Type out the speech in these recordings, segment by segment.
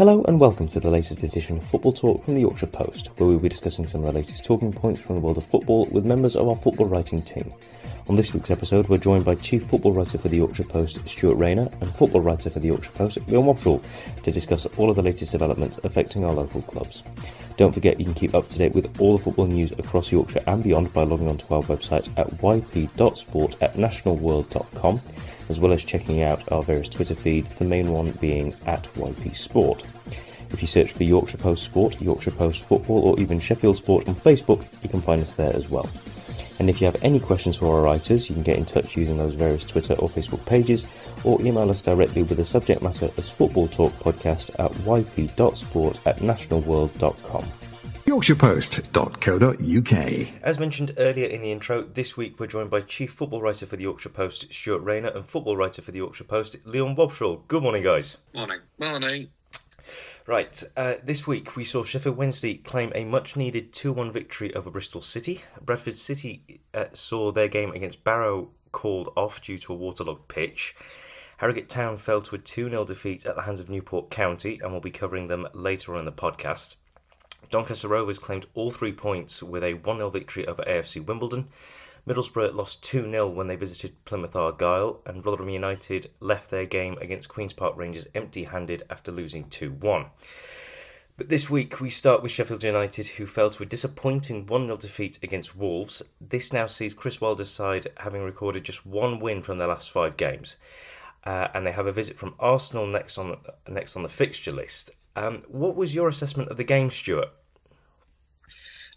Hello and welcome to the latest edition of Football Talk from the Yorkshire Post, where we'll be discussing some of the latest talking points from the world of football with members of our football writing team. On this week's episode, we're joined by Chief Football Writer for the Yorkshire Post, Stuart Rayner, and Football Writer for the Yorkshire Post, Leon Wobschall, to discuss all of the latest developments affecting our local clubs. Don't forget you can keep up to date with all the football news across Yorkshire and beyond by logging onto our website at yp.sport at nationalworld.com, as well as checking out our various Twitter feeds, the main one being at YP Sport. If you search for Yorkshire Post Sport, Yorkshire Post Football, or even Sheffield Sport on Facebook, you can find us there as well. And if you have any questions for our writers, you can get in touch using those various Twitter or Facebook pages, or email us directly with the subject matter as Football Talk Podcast at yp.sport at nationalworld.com. YorkshirePost.co.uk. As mentioned earlier in the intro, this week we're joined by Chief Football Writer for the Yorkshire Post, Stuart Rayner, and Football Writer for the Yorkshire Post, Leon Wobschall. Good morning, guys. Morning. Morning. Right, uh, this week we saw Sheffield Wednesday claim a much needed 2 1 victory over Bristol City. Bradford City uh, saw their game against Barrow called off due to a waterlogged pitch. Harrogate Town fell to a 2 0 defeat at the hands of Newport County, and we'll be covering them later on in the podcast. Doncaster Rovers claimed all three points with a 1 0 victory over AFC Wimbledon. Middlesbrough lost 2 0 when they visited Plymouth Argyle, and Rotherham United left their game against Queen's Park Rangers empty handed after losing 2 1. But this week we start with Sheffield United, who fell to a disappointing 1 0 defeat against Wolves. This now sees Chris Wilder's side having recorded just one win from their last five games. Uh, and they have a visit from Arsenal next on the, next on the fixture list. Um, what was your assessment of the game, Stuart?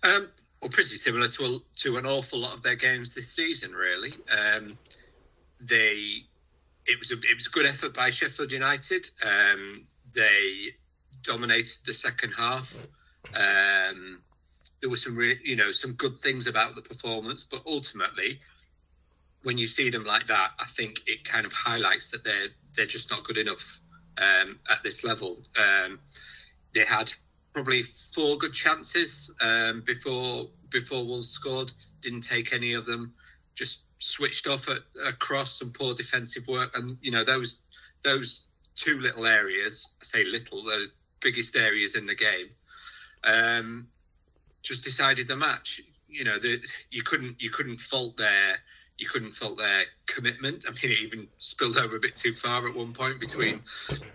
Um, well, pretty similar to a, to an awful lot of their games this season. Really, um, they it was a it was a good effort by Sheffield United. Um, they dominated the second half. Um, there were some re- you know some good things about the performance, but ultimately, when you see them like that, I think it kind of highlights that they're they're just not good enough um, at this level. Um, they had probably four good chances um, before before Wolves scored. Didn't take any of them. Just switched off at across some poor defensive work, and you know those those two little areas. I say little, the biggest areas in the game. Um, just decided the match. You know, that you couldn't you couldn't fault their you couldn't fault their commitment. I mean, it even spilled over a bit too far at one point between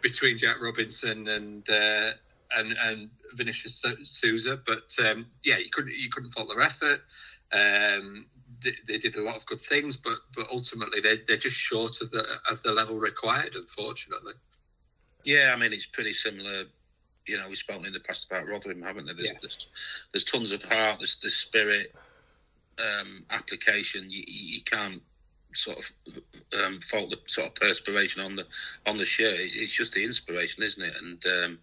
between Jack Robinson and uh, and and Vinicius Souza. But um, yeah, you couldn't you couldn't fault their effort. Um, they, they, did a lot of good things, but but ultimately they they're just short of the of the level required, unfortunately. Yeah, I mean it's pretty similar. You know, we've spoken in the past about Rotherham, haven't there? There's, yeah. there's, there's tons of heart, there's the spirit, um, application. You, you can't sort of um, fault the sort of perspiration on the on the shirt. It's, it's just the inspiration, isn't it? And um,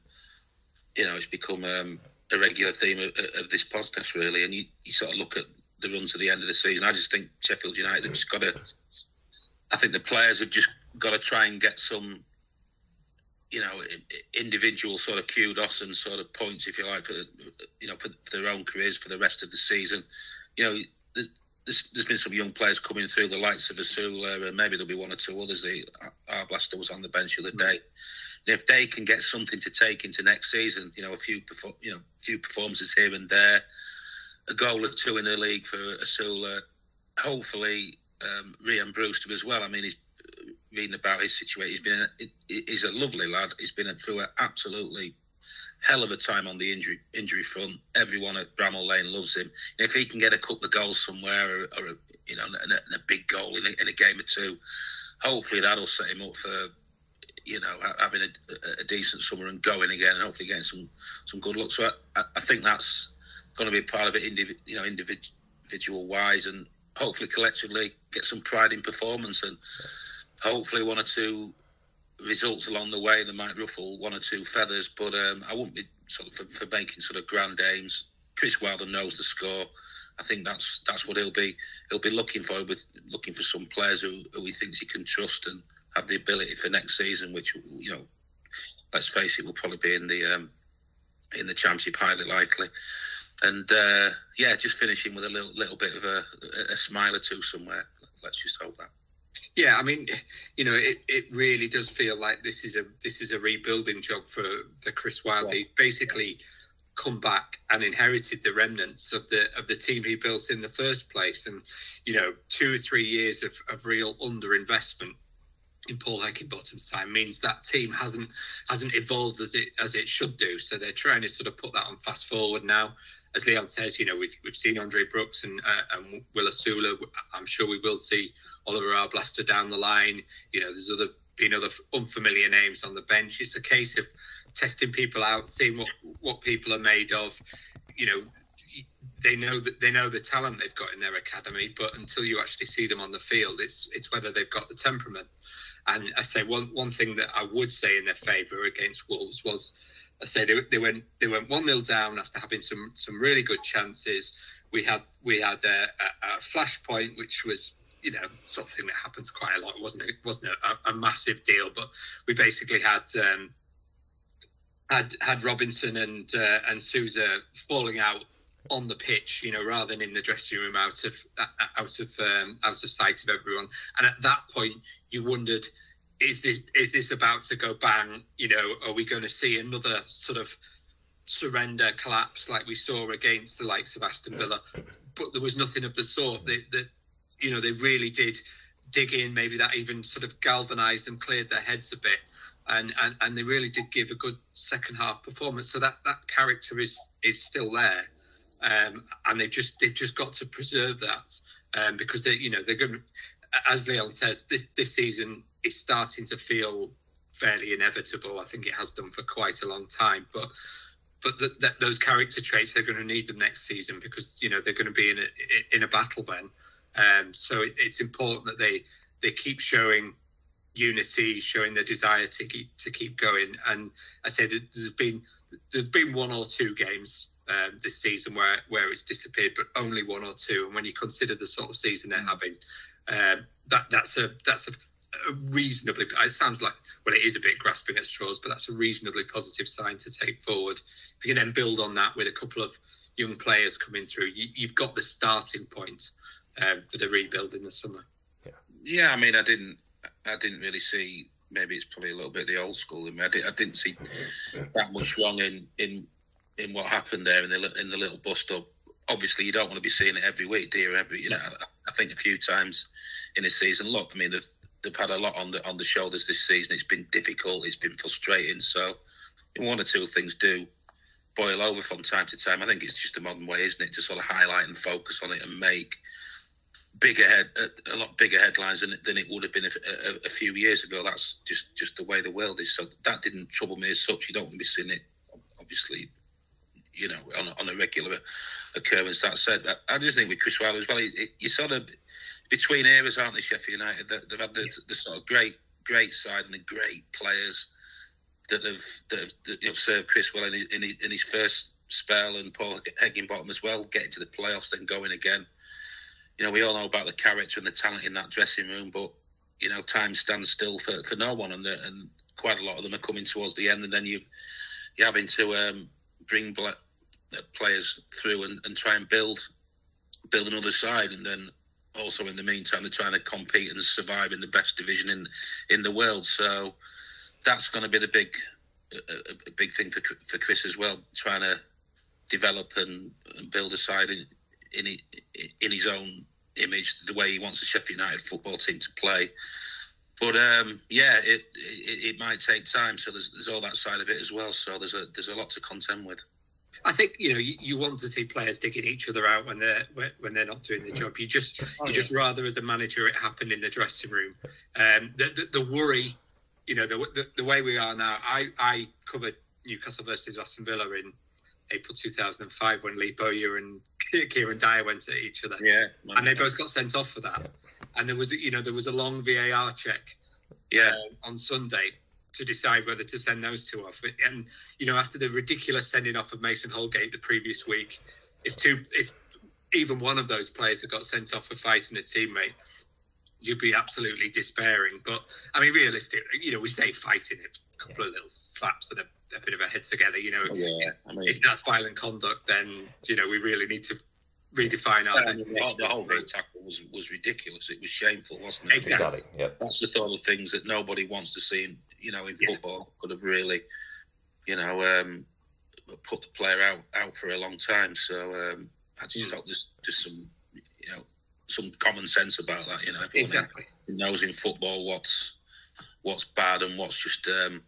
you know, it's become um, a regular theme of, of, this podcast, really. And you, you sort of look at the run to the end of the season. I just think Sheffield United have just got to. I think the players have just got to try and get some, you know, individual sort of kudos and sort of points, if you like, for you know for, for their own careers for the rest of the season. You know, there's, there's been some young players coming through, the likes of Osula, and maybe there'll be one or two others. The Arblaster was on the bench the other day. And if they can get something to take into next season, you know, a few you know, few performances here and there, a goal or two in the league for Osula, hopefully um, Rhian Brewster as well. I mean, he's reading about his situation. He's been he's a lovely lad. He's been through an absolutely hell of a time on the injury injury front. Everyone at Bramall Lane loves him. if he can get a couple of goals somewhere, or, or a, you know, and a, and a, big goal in a, in a, game or two, hopefully that'll set him up for you know having a, a decent summer and going again, and hopefully getting some some good luck. So I, I think that's going to be part of it, indiv- you know, individual wise, and hopefully collectively get some pride in performance, and hopefully one or two results along the way that might ruffle one or two feathers, but um, I wouldn't be sort of for, for, making sort of grand aims. Chris Wilder knows the score. I think that's that's what he'll be he'll be looking for with looking for some players who, who he thinks he can trust and have the ability for next season, which you know, let's face it, will probably be in the um, in the championship highly likely. And uh, yeah, just finishing with a little little bit of a, a smile or two somewhere. Let's just hope that. Yeah, I mean, you know, it, it really does feel like this is a this is a rebuilding job for for Chris Wilder. Yeah. He's basically come back and inherited the remnants of the of the team he built in the first place, and you know, two or three years of, of real underinvestment in Paul Heckingbottom's time means that team hasn't hasn't evolved as it as it should do. So they're trying to sort of put that on fast forward now. As Leon says, you know, we've, we've seen Andre Brooks and, uh, and Will Osula. I'm sure we will see Oliver Arblaster down the line. You know, there's other been other unfamiliar names on the bench. It's a case of testing people out, seeing what what people are made of. You know, they know that they know the talent they've got in their academy, but until you actually see them on the field, it's it's whether they've got the temperament. And I say one one thing that I would say in their favour against Wolves was, I say they, they went they went one 0 down after having some some really good chances. We had we had a, a, a flashpoint which was you know sort of thing that happens quite a lot. It wasn't it wasn't a, a massive deal, but we basically had. Um, had had Robinson and uh, and Souza falling out on the pitch, you know, rather than in the dressing room, out of out of um, out of sight of everyone. And at that point, you wondered, is this is this about to go bang? You know, are we going to see another sort of surrender collapse like we saw against the likes of Aston Villa? But there was nothing of the sort. That, that you know, they really did dig in. Maybe that even sort of galvanised them, cleared their heads a bit. And, and, and they really did give a good second half performance. So that, that character is is still there um, and they've just they've just got to preserve that um, because they you know they're going as Leon says this this season is starting to feel fairly inevitable. I think it has done for quite a long time, but but the, the, those character traits they're going to need them next season because you know they're going to be in a in a battle then. Um, so it, it's important that they they keep showing unity, showing their desire to keep to keep going. And I say there's been there's been one or two games um, this season where where it's disappeared, but only one or two. And when you consider the sort of season they're having, um, that that's a that's a, a, reasonably. It sounds like well, it is a bit grasping at straws, but that's a reasonably positive sign to take forward. If you can then build on that with a couple of young players coming through, you, have got the starting point um, for the rebuild in the summer. Yeah. yeah, I mean, I didn't I didn't really see. Maybe it's probably a little bit the old school in me. I, did, I didn't see that much wrong in in in what happened there in the in the little bus stop. Obviously, you don't want to be seeing it every week, do you? Every you know, I, I think a few times in a season. Look, I mean, they've they've had a lot on the on the shoulders this season. It's been difficult. It's been frustrating. So, one or two things do boil over from time to time. I think it's just a modern way, isn't it, to sort of highlight and focus on it and make bigger head uh, a, lot bigger headlines than, than it would have been a, a, a, few years ago. That's just just the way the world is. So that didn't trouble me as such. You don't want to be seeing it, obviously, you know, on, on a regular occurrence. That said, I, I just think with Chris Wilder as well, it, it, you sort of between eras, aren't they, Sheffield United? They've had the, yeah. the, sort of great, great side and the great players that have that have, that have served Chris well in his, in his, in his first spell and Paul Heckingbottom as well, getting to the playoffs, and going again. You know, we all know about the character and the talent in that dressing room, but you know, time stands still for, for no one, and the, and quite a lot of them are coming towards the end, and then you you're having to um, bring uh, players through and, and try and build build another side, and then also in the meantime they're trying to compete and survive in the best division in in the world. So that's going to be the big a, a big thing for for Chris as well, trying to develop and, and build a side in, in in his own image, the way he wants the Sheffield United football team to play. But um, yeah, it, it, it might take time. So there's there's all that side of it as well. So there's a there's a lot to contend with. I think you know you, you, want to see players digging each other out when they're when they're not doing the job. You just oh, you just rather as a manager it happened in the dressing room. Um, the, the, the worry, you know, the, the, the way we are now. I I covered Newcastle versus Aston Villa in April 2005 when Lee Bowyer and Kieran Dyer went at each other. Yeah, and they both got sent off for that. And there was you know there was a long VAR check. Yeah. Uh, on Sunday to decide whether to send those two off. And you know, after the ridiculous sending off of Mason Holgate the previous week, if two, if even one of those players had got sent off for fighting a teammate, you'd be absolutely despairing. But I mean, realistically, you know, we say fighting a couple yeah. of little slaps and a, a, bit of a head together. You know, oh, yeah, I mean, if that's violent conduct, then you know we really need to redefine our. Yeah, the, whole, the whole tackle was was ridiculous. It was shameful, wasn't it? Exactly. Yep. That's the sort of things that nobody wants to see. In, you know, in football, yeah. could have really, you know, um, put the player out out for a long time. So um, I just mm. hope there's just some, you know, some common sense about that. You know, everyone exactly knows in football what's what's bad and what's just um,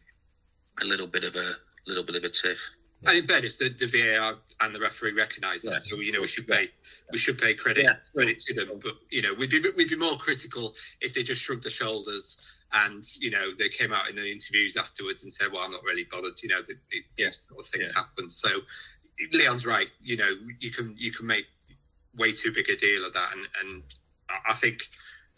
a little bit of a little bit of a tiff. And in fairness, the, the VAR and the referee recognise that, yeah. so you know we should pay we should pay credit yeah. credit to them. But you know we'd be we'd be more critical if they just shrugged their shoulders and you know they came out in the interviews afterwards and said, "Well, I'm not really bothered." You know, the, the, yes, sort of things yeah. happen. So Leon's right. You know, you can you can make way too big a deal of that, and and I think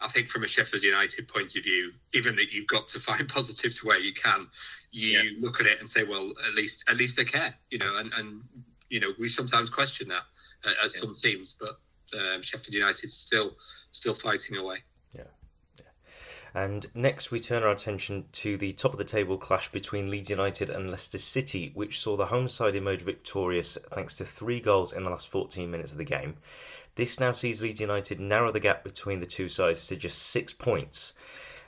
I think from a Sheffield United point of view, given that you've got to find positives where you can, you yeah. look at it and say, well, at least at least they care, you know, and, and you know we sometimes question that uh, as yeah. some teams, but um, Sheffield United still still fighting away. And next, we turn our attention to the top of the table clash between Leeds United and Leicester City, which saw the home side emerge victorious thanks to three goals in the last 14 minutes of the game. This now sees Leeds United narrow the gap between the two sides to just six points.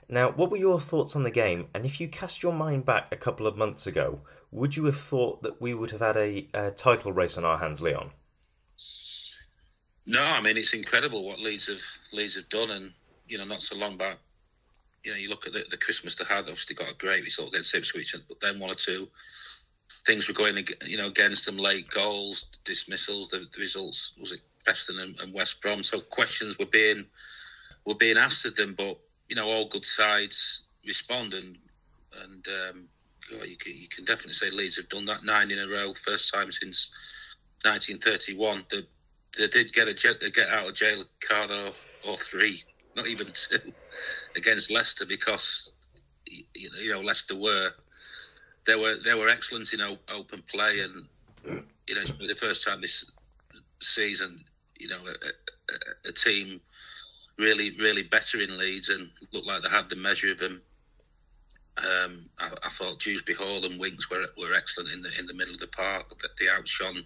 Now, what were your thoughts on the game? And if you cast your mind back a couple of months ago, would you have thought that we would have had a, a title race on our hands, Leon? No, I mean it's incredible what Leeds have Leeds have done, and you know, not so long back, you know, you look at the, the Christmas they had. Obviously, got a great result against Ipswich, but then one or two things were going, you know, against them. Late goals, dismissals. The, the results was it Preston and, and, West Brom. So questions were being were being asked of them, but you know all good sides respond, and and um, you, can, you can definitely say Leeds have done that nine in a row, first time since 1931. They, they did get a, get out of jail card or, or three, not even two, against Leicester because you know Leicester were they were they were excellent in open play and you know the first time this season you know, a, a, a, team really, really better in Leeds and looked like they had the measure of them. Um, I, I, thought Dewsbury Hall and Winks were were excellent in the in the middle of the park. That they outshone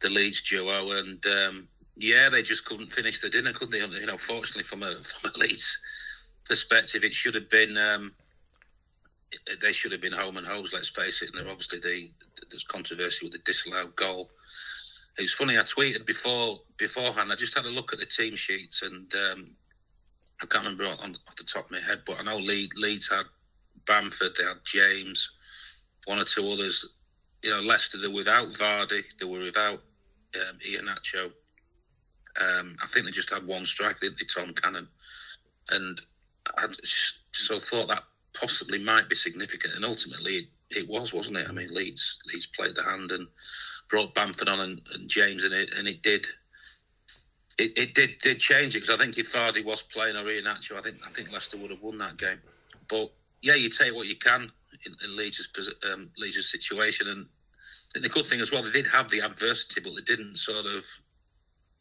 the Leeds duo, and um, yeah, they just couldn't finish the dinner, could they? You know, fortunately from a from a Leeds perspective, it should have been. Um, they should have been home and hose. Let's face it. And obviously the, there's controversy with the disallowed goal. It was funny. I tweeted before beforehand. I just had a look at the team sheets, and um, I can't remember on, off the top of my head, but I know Leeds, Leeds had Bamford, they had James, one or two others. You know, Leicester they were without Vardy, they were without um, Iheanacho. Um, I think they just had one striker, didn't they, Tom Cannon? And I just sort of thought that possibly might be significant, and ultimately it, it was, wasn't it? I mean, Leeds Leeds played the hand and brought Bamford on and, and James, and it and it did. It, it did did change it because I think if Vardy was playing or Iheanacho, I think I think Leicester would have won that game. But yeah, you take what you can in, in Leeds' um, Leeds' situation, and the good thing as well, they did have the adversity, but they didn't sort of,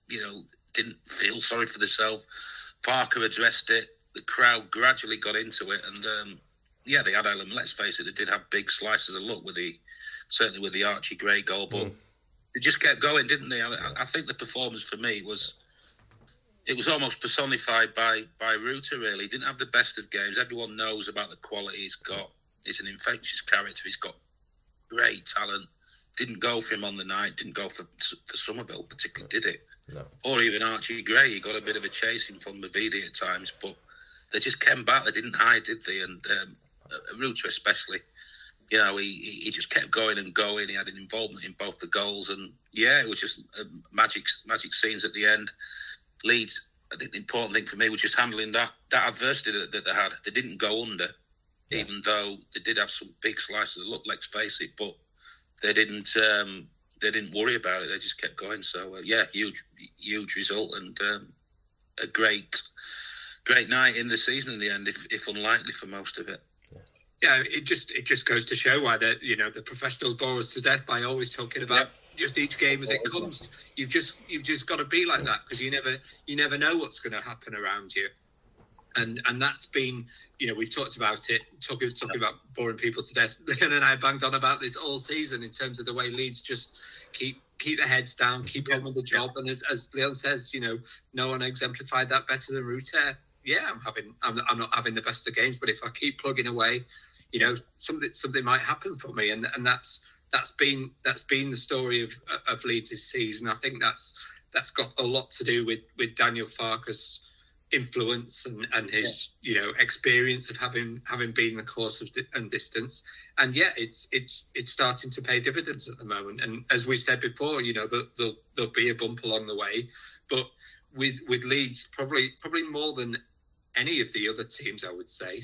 you know, didn't feel sorry for themselves. Farke addressed it. The crowd gradually got into it, and um, yeah, they had element. Let's face it, they did have big slices of luck with the certainly with the Archie Gray goal, but mm. they just kept going, didn't they? I, I, think the performance for me was it was almost personified by by Rutter. Really, he didn't have the best of games. Everyone knows about the quality he's got. He's an infectious character. He's got great talent. Didn't go for him on the night. Didn't go for for Summerville particularly, did it? No. Or even Archie Gray. He got a bit of a chasing from Mavidi at times, but they just came back. They didn't hide, did they? And um, Rutter especially you know, he, he just kept going and going. He had an involvement in both the goals, and yeah, it was just magic magic scenes at the end. Leeds, I think the important thing for me was just handling that that adversity that, that they had. They didn't go under, yeah. even though they did have some big slices of luck. Let's face it, but they didn't um, they didn't worry about it. They just kept going. So uh, yeah, huge huge result and um, a great great night in the season in the end, if, if unlikely for most of it yeah, it just it just goes to show why the you know the professionals bore us to death by always talking about just each game as it comes. You've just you've just got to be like that because you never you never know what's going to happen around you, and and that's been you know we've talked about it talking talking about boring people to death. and then I banged on about this all season in terms of the way Leeds just keep keep their heads down, keep on with the job. And as, as Leon says, you know, no one exemplified that better than Rutter. Yeah, I'm having, I'm, I'm not having the best of games, but if I keep plugging away, you know, something something might happen for me, and and that's that's been that's been the story of of Leeds this season. I think that's that's got a lot to do with with Daniel Farke's influence and, and his yeah. you know experience of having having been the course of di- and distance and yeah it's it's it's starting to pay dividends at the moment and as we said before you know there'll, there'll be a bump along the way but with with Leeds probably probably more than any of the other teams I would say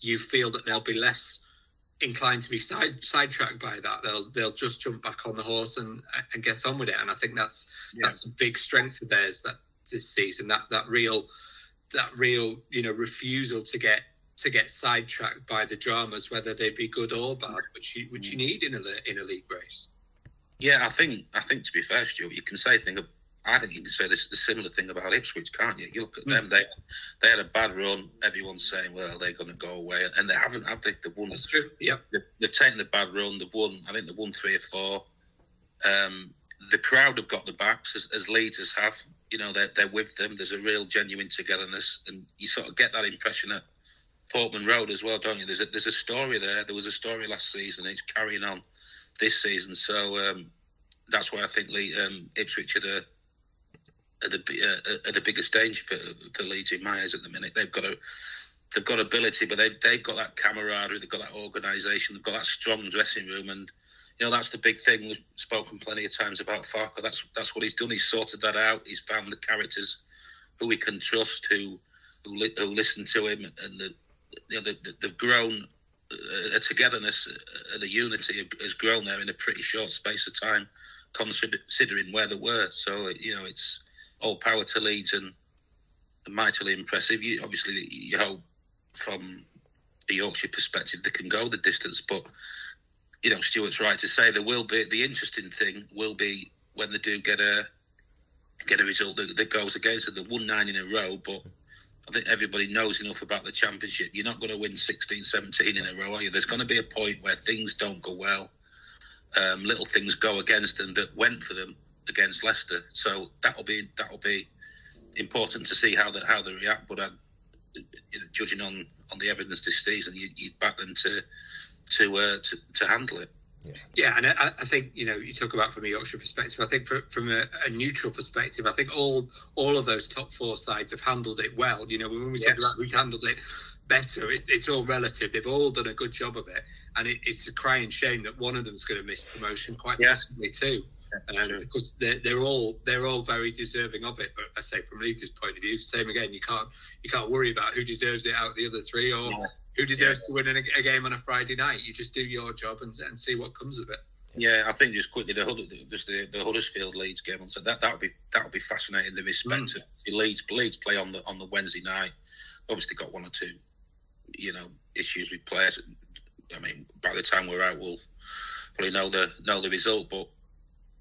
you feel that they'll be less inclined to be side sidetracked by that. They'll they'll just jump back on the horse and and get on with it. And I think that's yeah. that's a big strength of theirs that this season. That that real that real you know refusal to get to get sidetracked by the dramas, whether they be good or bad, which you which you mm. need in a in a league race. Yeah, I think I think to be fair, Stuart, you can say thing I think you can say this the similar thing about Ipswich, can't you? You look at mm. them; they they had a bad run. Everyone's saying, "Well, they're going to go away," and they haven't. Have they? They've won. That's true. Yeah, they've, they've, taken the bad run. They've won. I think they've won three or four. Um, the crowd have got the backs as, as leaders have. You know, they're they're with them. There's a real genuine togetherness, and you sort of get that impression at Portman Road as well, don't you? There's a there's a story there. There was a story last season. It's carrying on this season. So um, that's why I think Lee, um, Ipswich are the are the uh, are the biggest danger for for Leeds in my eyes at the minute. They've got a they've got ability, but they've they've got that camaraderie, they've got that organisation, they've got that strong dressing room, and you know that's the big thing. We've spoken plenty of times about Farke. That's that's what he's done. He's sorted that out. He's found the characters who he can trust, who who, li- who listen to him, and the, you know the, they've grown. Uh, a togetherness and a unity has grown there in a pretty short space of time, considering where they were. So you know, it's all power to Leeds and, and mightily impressive. You obviously you hope from the Yorkshire perspective they can go the distance, but you know Stuart's right to say there will be the interesting thing will be when they do get a get a result that, that goes against them. They won nine in a row, but I think everybody knows enough about the championship. You're not going to win 16, 17 in a row, are you? There's going to be a point where things don't go well. Um, little things go against them that went for them against Leicester. So that'll be that'll be important to see how they how they react. But I, you know, judging on on the evidence this season, you, would back them to to, uh, to to handle it. Yeah. yeah, and I, I, think you know you talk about from a Yorkshire perspective. I think for, from a, a, neutral perspective, I think all all of those top four sides have handled it well. You know, when we yes. talk about who's handled it better, it, it's all relative. They've all done a good job of it, and it, it's a crying shame that one of them's going to miss promotion, quite yeah. possibly too because they're, they're all they're all very deserving of it. But I say from Leeds' point of view, same again. You can't you can't worry about who deserves it out of the other three or yeah. who deserves yeah. to win a, a, game on a Friday night. You just do your job and, and see what comes of it. Yeah, I think just quickly the just the, the Huddersfield Leeds game on so that that would be that would be fascinating. The respect mm. Leeds Leeds play on the on the Wednesday night. Obviously, got one or two, you know, issues with players. I mean, by the time we're out, we'll probably know the know the result. But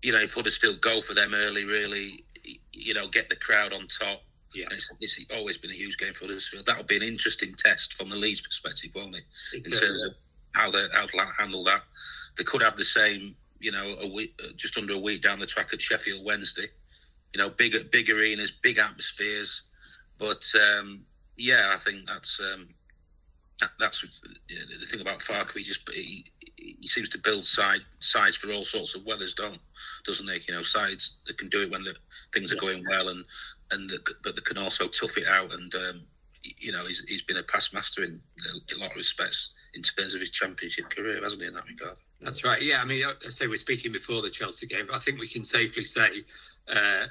you know, if Huddersfield go for them early, really, you know, get the crowd on top. Yeah, it's, it's always been a huge game for Huddersfield. That'll be an interesting test from the Leeds perspective, won't it? It's in terms of how they how to handle that. They could have the same, you know, a week, uh, just under a week down the track at Sheffield Wednesday. You know, big big arenas, big atmospheres. But um, yeah, I think that's um, that, that's the thing about Farke. He just he, he seems to build side sides for all sorts of weathers, don't doesn't he? You know, sides that can do it when the things are going well, and and the, but they can also tough it out. And um, you know, he's, he's been a past master in a lot of respects in terms of his championship career, hasn't he? In that regard. That's right. Yeah, I mean, I say we're speaking before the Chelsea game, but I think we can safely say. Uh,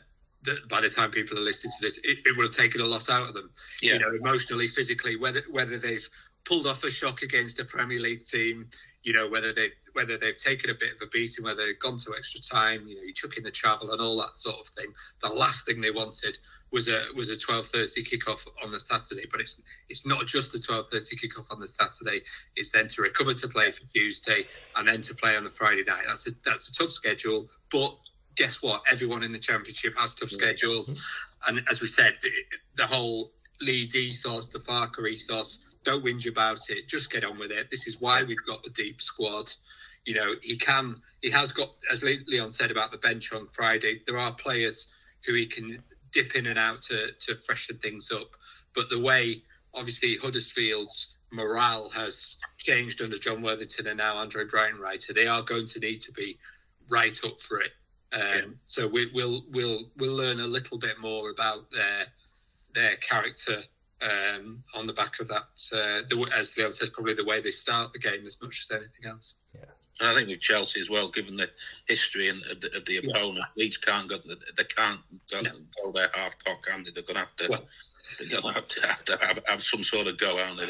that by the time people are listening to this, it, it would have taken a lot out of them. Yeah. You know, emotionally, physically, whether whether they've pulled off a shock against a Premier League team, you know whether they whether they've taken a bit of a beating, whether they've gone to extra time, you know, you took in the travel and all that sort of thing. The last thing they wanted was a was a twelve thirty kickoff on the Saturday, but it's it's not just the twelve thirty kickoff on the Saturday. It's then to recover to play for Tuesday and then to play on the Friday night. That's a that's a tough schedule, but guess what? Everyone in the championship has tough mm-hmm. schedules, and as we said, the, the whole Leeds ethos, the Farke ethos don't whinge about it. Just get on with it. This is why we've got the deep squad. You know, he can, he has got, as Leon said about the bench on Friday, there are players who he can dip in and out to, to freshen things up. But the way, obviously, Huddersfield's morale has changed under Jon Worthington and now Andre Breitenreiter, they are going to need to be right up for it. Um, yeah. So we, will we'll we'll learn a little bit more about their their character um, on the back of that. Uh, the, as Leo says, probably the way they start the game as much as anything else. Yeah. And I think with Chelsea as well, given the history and of the, of the opponent, yeah. Leeds can't go. They can't go, no. go there half cock handed. They're going to have to. Well, they're going to have to have to have, have some sort of go, aren't they?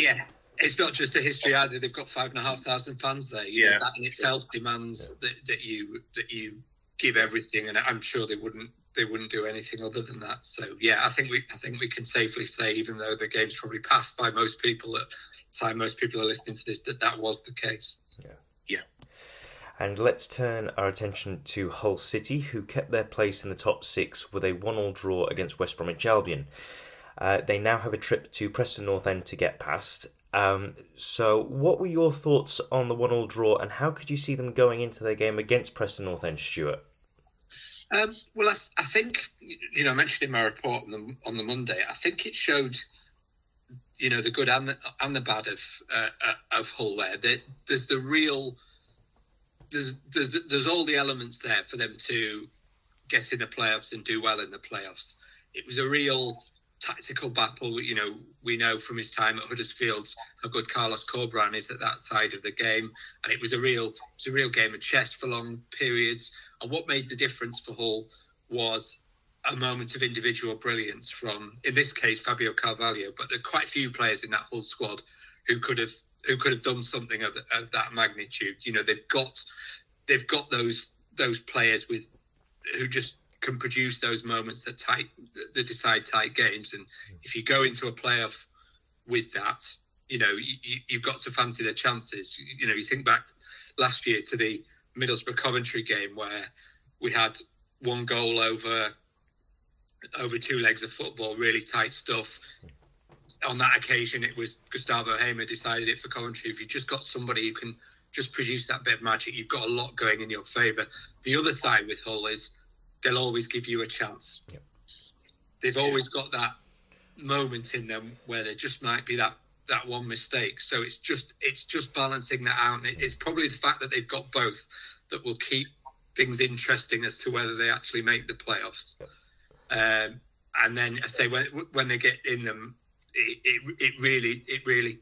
Yeah, it's not just a history either. They've got five and a half thousand fans there. You yeah, know, that in itself demands that, that you that you give everything, and I'm sure they wouldn't they wouldn't do anything other than that. So yeah, I think we I think we can safely say, even though the game's probably passed by most people at the time most people are listening to this, that that was the case. Yeah. Yeah. And let's turn our attention to Hull City, who kept their place in the top six with a one-all draw against West Bromwich Albion. Uh, they now have a trip to Preston North End to get past. Um, so, what were your thoughts on the one-all draw, and how could you see them going into their game against Preston North End, Stuart? Um, well, I, I, think you know I mentioned in my report on the on the Monday. I think it showed you know the good and the and the bad of uh, uh of Hull. There, there's the real there's there's there's all the elements there for them to get in the playoffs and do well in the playoffs. It was a real tactical battle. You know, we know from his time at Huddersfield how good Carlos Corberán is at that side of the game, and it was a real it was a real game of chess for long periods and what made the difference for Hull was a moment of individual brilliance from, in this case, Fabio Carvalho. But there are quite a few players in that Hull squad who could have who could have done something of, of that magnitude. You know, they've got they've got those those players with who just can produce those moments that tight that decide tight games. And if you go into a playoff with that, you know you, you've got to fancy their chances. You know, you think back last year to the Middlesbrough Coventry game where we had one goal over over two legs of football, really tight stuff. On that occasion, it was Gustavo Hamer decided it for Coventry. If you've just got somebody who can just produce that bit of magic, you've got a lot going in your favour. The other side with Hull is they'll always give you a chance. Yep. They've always got that moment in them where there just might be that that one mistake. So it's just it's just balancing that out. And it's probably the fact that they've got both that will keep things interesting as to whether they actually make the playoffs. Um, and then I say when when they get in them, it, it, it really it really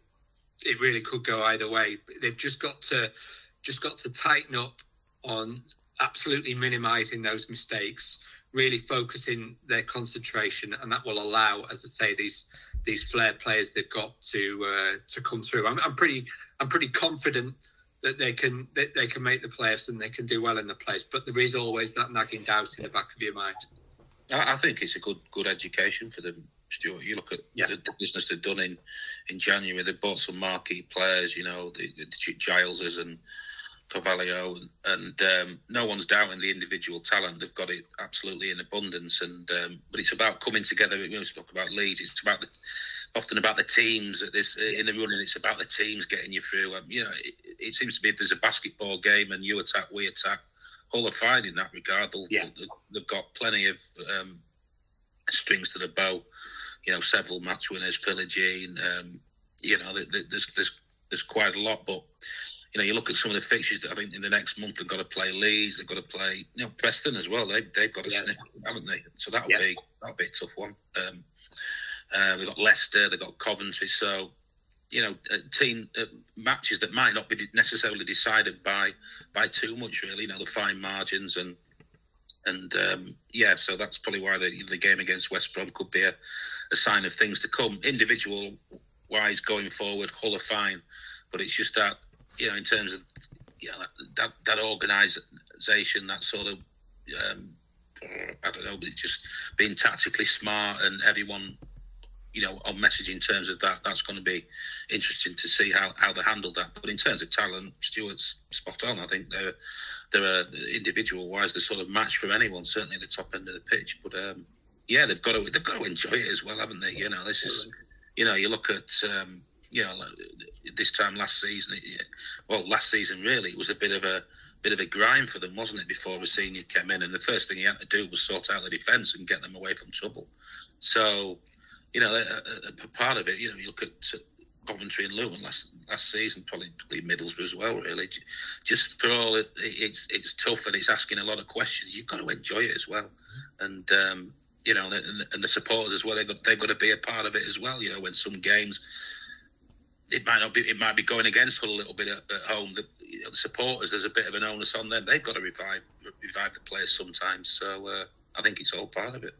it really could go either way. They've just got to just got to tighten up on absolutely minimising those mistakes, really focusing their concentration, and that will allow, as I say, these these flair players they've got to uh, to come through. I'm, I'm, pretty I'm pretty confident that they can that they can make the playoffs and they can do well in the place. But there is always that nagging doubt in the back of your mind. I think it's a good good education for them, Stuart. You look at yeah. the, the, business they've done in in January. They bought some marquee players, you know, the, the Gileses and Carvalho, and um, no one's doubting the individual talent. They've got it absolutely in abundance, and um, but it's about coming together. We always talk about Leeds. It's about the, often about the teams at this in the running. It's about the teams getting you through. Um, you know, it, it, seems to be if there's a basketball game and you attack, we attack. Hull are fine in that regard. They'll, yeah. they've got plenty of um, strings to the bow. You know, several match winners, Philogene. Um, you know, there's there's there's quite a lot, but you know, you look at some of the fixtures that I think in the next month they've got to play Leeds, they've got to play, you know, Preston as well. They they've got to yeah. sniff, haven't they? So that'll yeah. be that'll be a tough one. Um, uh, they've got Leicester, they've got Coventry, so you know, uh, team uh, matches that might not be necessarily decided by by too much. Really, you know, the fine margins and and um, yeah, so that's probably why the, the game against West Brom could be a, a sign of things to come. Individual wise, going forward, Hull are fine, but it's just that you know, in terms of you know that that organisation, that sort of um, I don't know, but it's just being tactically smart and everyone, you know, on message in terms of that. That's going to be interesting to see how, how they handle that. But in terms of talent, Stuart's spot on. I think they're they're individual wise, they're sort of match for anyone, certainly at the top end of the pitch. But um, yeah, they've got to they've got to enjoy it as well, haven't they? You know, this is you know, you look at um, you know, this time last season, it, well, last season really, it was a bit of a bit of a grind for them, wasn't it? Before senior came in, and the first thing he had to do was sort out the defence and get them away from trouble. So, you know, a, a part of it, you know, you look at Coventry and Luton last last season, probably, Middlesbrough as well. Really, just for all it, it's it's tough and it's asking a lot of questions. You've got to enjoy it as well, and um, you know, and, and the supporters as well. They got they've got to be a part of it as well. You know, when some games it might not be it might be going against Hull a little bit at, at home. The, you know, the, supporters there's a bit of an onus on them. They've got to revive revive the players sometimes. So uh, I think it's all part of it.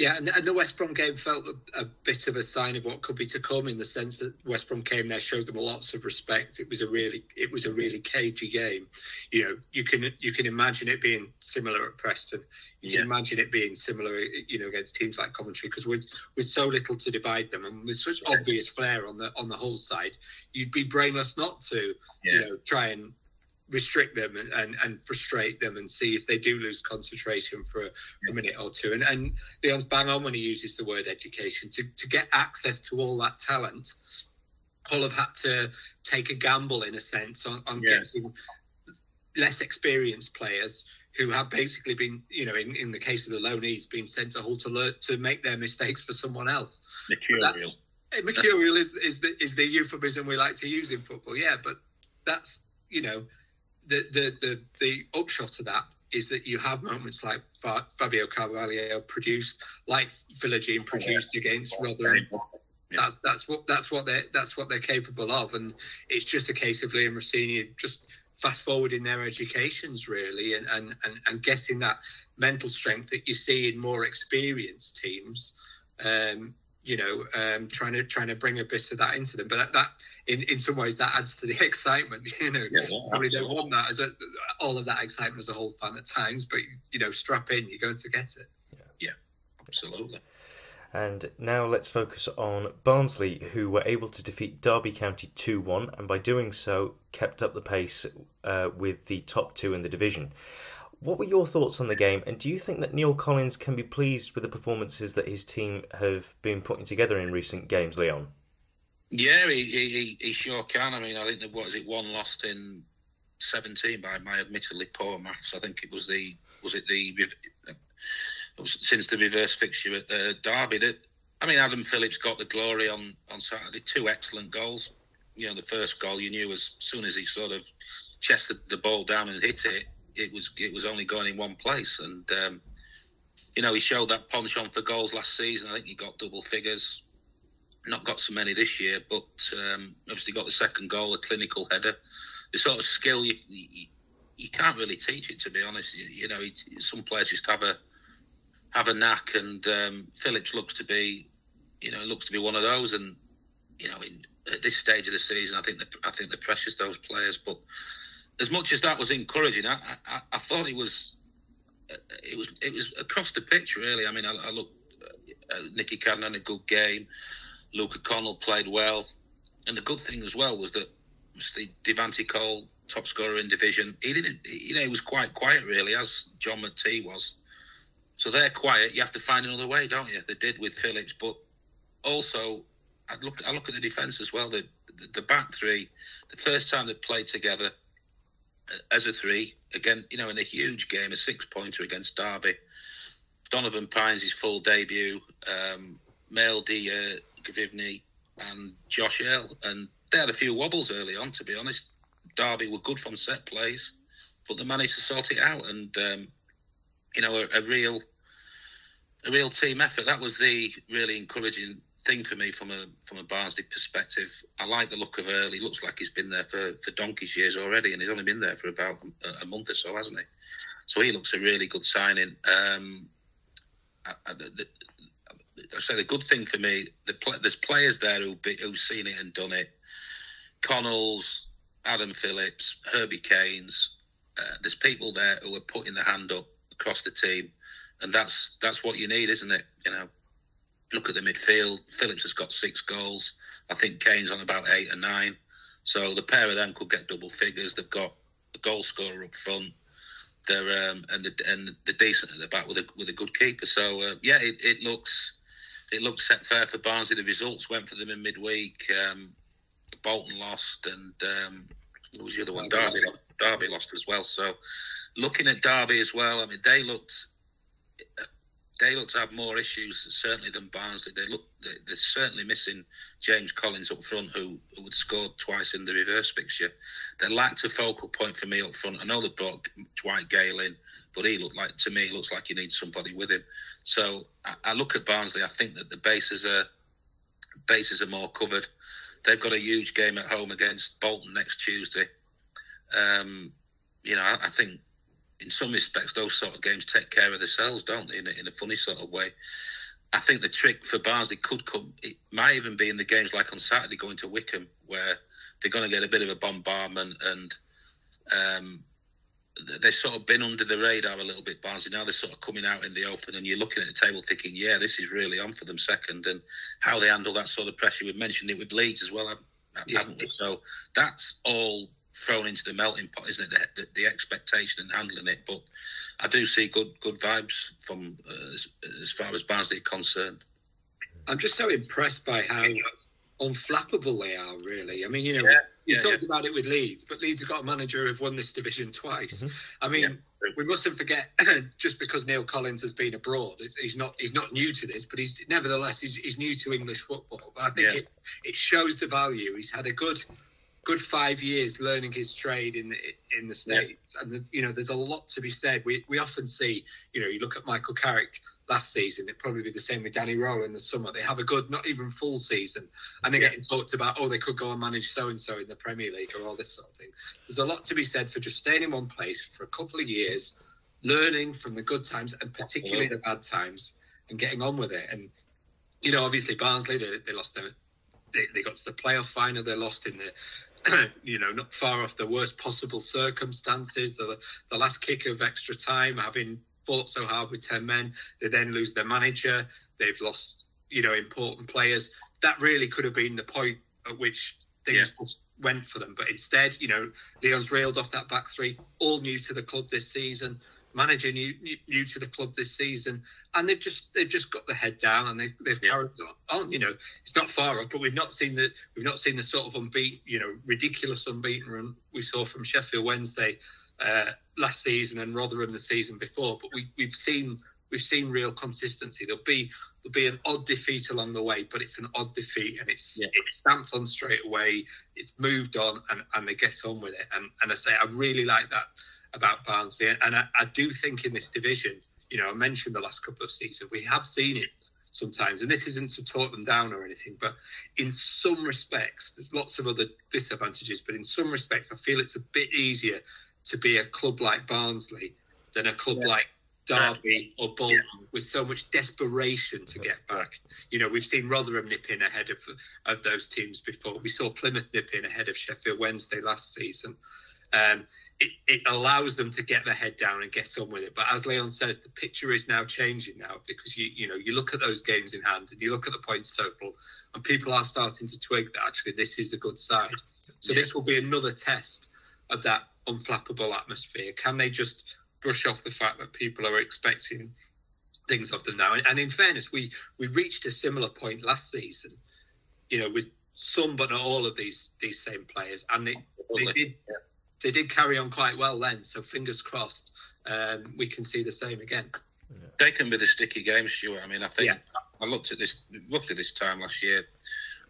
Yeah, and, and the West Brom game felt a, a, bit of a sign of what could be to come in the sense that West Brom came there, showed them lots of respect. It was a really, it was a really cagey game. You know, you can you can imagine it being similar at Preston. You can imagine it being similar, you know, against teams like Coventry because with with so little to divide them and with such obvious flair on the on the Hull side, you'd be brainless not to, yeah. you know, try and restrict them and, and, frustrate them and see if they do lose concentration for a, a, minute or two. And, and Leon's bang on when he uses the word education. To, to get access to all that talent, Hull have had to take a gamble in a sense on, on yeah. getting less experienced players who have basically been, you know, in, in the case of the loanees, been sent to Hull to learn to make their mistakes for someone else. Mercurial. That, eh, mercurial is, is the is the euphemism we like to use in football. Yeah, but that's you know the, the, the, the upshot of that is that you have moments like Fabio Carvalho produced, like Philogene produced against Rotherham. That's that's what that's what they that's what they're capable of, and it's just a case of Liam Rosenior just fast forwarding their educations really, and and and, and getting that mental strength that you see in more experienced teams. Um, you know, um, trying to trying to bring a bit of that into them, but that, that in, in some ways that adds to the excitement. You know, yeah, yeah, probably don't want that as a, all of that excitement as a Hull fan at times, but you know, strap in, you're going to get it. Yeah, yeah absolutely. And now let's focus on Barnsley, who were able to defeat Derby County 2 1, and by doing so, kept up the pace uh, with the top two in the division. What were your thoughts on the game, and do you think that Neill Collins can be pleased with the performances that his team have been putting together in recent games, Leon? Yeah, he, he, he sure can. I mean, I think that what is it one lost in seventeen by my admittedly poor maths. I think it was the was it the since the reverse fixture at uh, Derby that I mean Adam Phillips got the glory on on Saturday. Two excellent goals. You know, the first goal you knew as soon as he sort of chested the ball down and hit it, it was it was only going in one place. And um, you know, he showed that penchant for goals last season. I think he got double figures not got so many this year, but um, obviously got the second goal, a clinical header. The sort of skill you you, you can't really teach it, to be honest. You, you know, some players just have a have a knack, and um, Phillips looks to be, you know, looks to be one of those. And you know, in, at this stage of the season, I think the, I think the precious those players. But as much as that was encouraging, I, I, I thought it was it was it was across the pitch really. I mean, I, I looked. Uh, Nicky Cadden had a good game. Luca Connell played well, and the good thing as well was that Devante Cole, top scorer in division, he didn't. You know, he was quite quiet really, as John McAtee was. So they're quiet. You have to find another way, don't you? They did with Phillips, but also I look. I look at the defence as well. The, the, the back three. The first time they played together uh, as a three again, you know, in a huge game, a six pointer against Derby. Donovan Pines his full debut. Um, Mael uh, Gevigney and Josh Earl, and they had a few wobbles early on. To be honest, Derby were good from set plays, but they managed to sort it out, and um, you know, a, a, real, a real team effort. That was the really encouraging thing for me from a from a Barnsley perspective. I like the look of Earl. He looks like he's been there for for donkey's years already, and he's only been there for about a, a month or so, hasn't he? So he looks a really good signing. Um, I, I, the, I say the good thing for me, the there's players there who who've seen it and done it. Connells, Adam Phillips, Herbie Caines. Uh, there's people there who are putting the hand up across the team, and that's that's what you need, isn't it? You know, look at the midfield. Phillips has got six goals. I think Kane's on about eight or nine. So the pair of them could get double figures. They've got a goal scorer up front. They're um, and the, and the decent at the back with a with a good keeper. So uh, yeah, it, it looks it looked set fair for Barnsley. The results went for them in midweek. Um, Bolton lost, and um, what was the other one? Derby, Derby lost as well. So, looking at Derby as well, I mean, they looked they look to have more issues certainly than Barnsley. They look they, are certainly missing James Collins up front, who, who had scored twice in the reverse fixture. They lacked a focal point for me up front. I know they brought Dwight Gayle in, but he looked like to me he looks like he needs somebody with him. So I, I look at Barnsley. I think that the bases are bases are more covered. They've got a huge game at home against Bolton next Tuesday. Um, you know, I, I think in some respects, those sort of games take care of themselves, don't they? In a, in a funny sort of way. I think the trick for Barnsley could come. It might even be in the games like on Saturday going to Wycombe, where they're going to get a bit of a bombardment and um, they've sort of been under the radar a little bit, Barnsley. Now they're sort of coming out in the open, and you're looking at the table thinking, yeah, this is really on for them second. And how they handle that sort of pressure. We've mentioned it with Leeds as well, haven't we? So that's all thrown into the melting pot, isn't it? The, the, the, expectation and handling it. But I do see good good vibes from uh, as, as, far as Barnsley are concerned. I'm just so impressed by how unflappable they are. Really, I mean, you know, yeah, you yeah, talked yeah. about it with Leeds, but Leeds have got a manager who've won this division twice. Mm-hmm. I mean, we mustn't forget just because Neill Collins has been abroad, he's not he's not new to this, but he's nevertheless he's, he's new to English football. But I think it it shows the value. He's had a good good five years learning his trade in the, in the states, yeah. and there's, you know there's a lot to be said. We we often see, you know, you look at Michael Carrick last season. It'd probably be the same with Danny Röhl in the summer. They have a good, not even full season, and they're yeah. getting talked about. Oh, they could go and manage so and so in the Premier League or all this sort of thing. There's a lot to be said for just staying in one place for a couple of years, learning from the good times and particularly the bad times, and getting on with it. And you know, obviously Barnsley, they, they lost them. They, they got to the playoff final. They lost in the you know, not far off the worst possible circumstances. The, the last kick of extra time, having fought so hard with 10 men, they then lose their manager. They've lost, you know, important players. That really could have been the point at which things yeah. just went for them. But instead, you know, Leon's railed off that back three, all new to the club this season manager new, new, new to the club this season, and they've just they've just got the head down and they, they've yeah. carried on. You know, it's not far off, but we've not seen the we've not seen the sort of unbeaten, you know, ridiculous unbeaten run we saw from Sheffield Wednesday uh, last season and Rotherham the season before. But we we've seen we've seen real consistency. There'll be there'll be an odd defeat along the way, but it's an odd defeat and it's yeah. it's stamped on straight away. It's moved on and, and they get on with it. And and I say I really like that about Barnsley. And I, I do think in this division, you know, I mentioned the last couple of seasons, we have seen it sometimes. And this isn't to talk them down or anything, but in some respects, there's lots of other disadvantages, but in some respects, I feel it's a bit easier to be a club like Barnsley than a club yeah. like Derby or Bolton yeah. with so much desperation to get back. You know, we've seen Rotherham nip in ahead of of those teams before. We saw Plymouth nip in ahead of Sheffield Wednesday last season. Um, it, it allows them to get their head down and get on with it. But as Leon says, the picture is now changing now because you you know you look at those games in hand and you look at the points total, and people are starting to twig that actually this is a good side. So yeah. this will be another test of that unflappable atmosphere. Can they just brush off the fact that people are expecting things of them now? And in fairness, we we reached a similar point last season, you know, with some but not all of these these same players, and they, they did. Yeah they did carry on quite well then. So fingers crossed, um, we can see the same again. They can be the sticky game, Stuart. I mean, I think yeah. I looked at this roughly this time last year.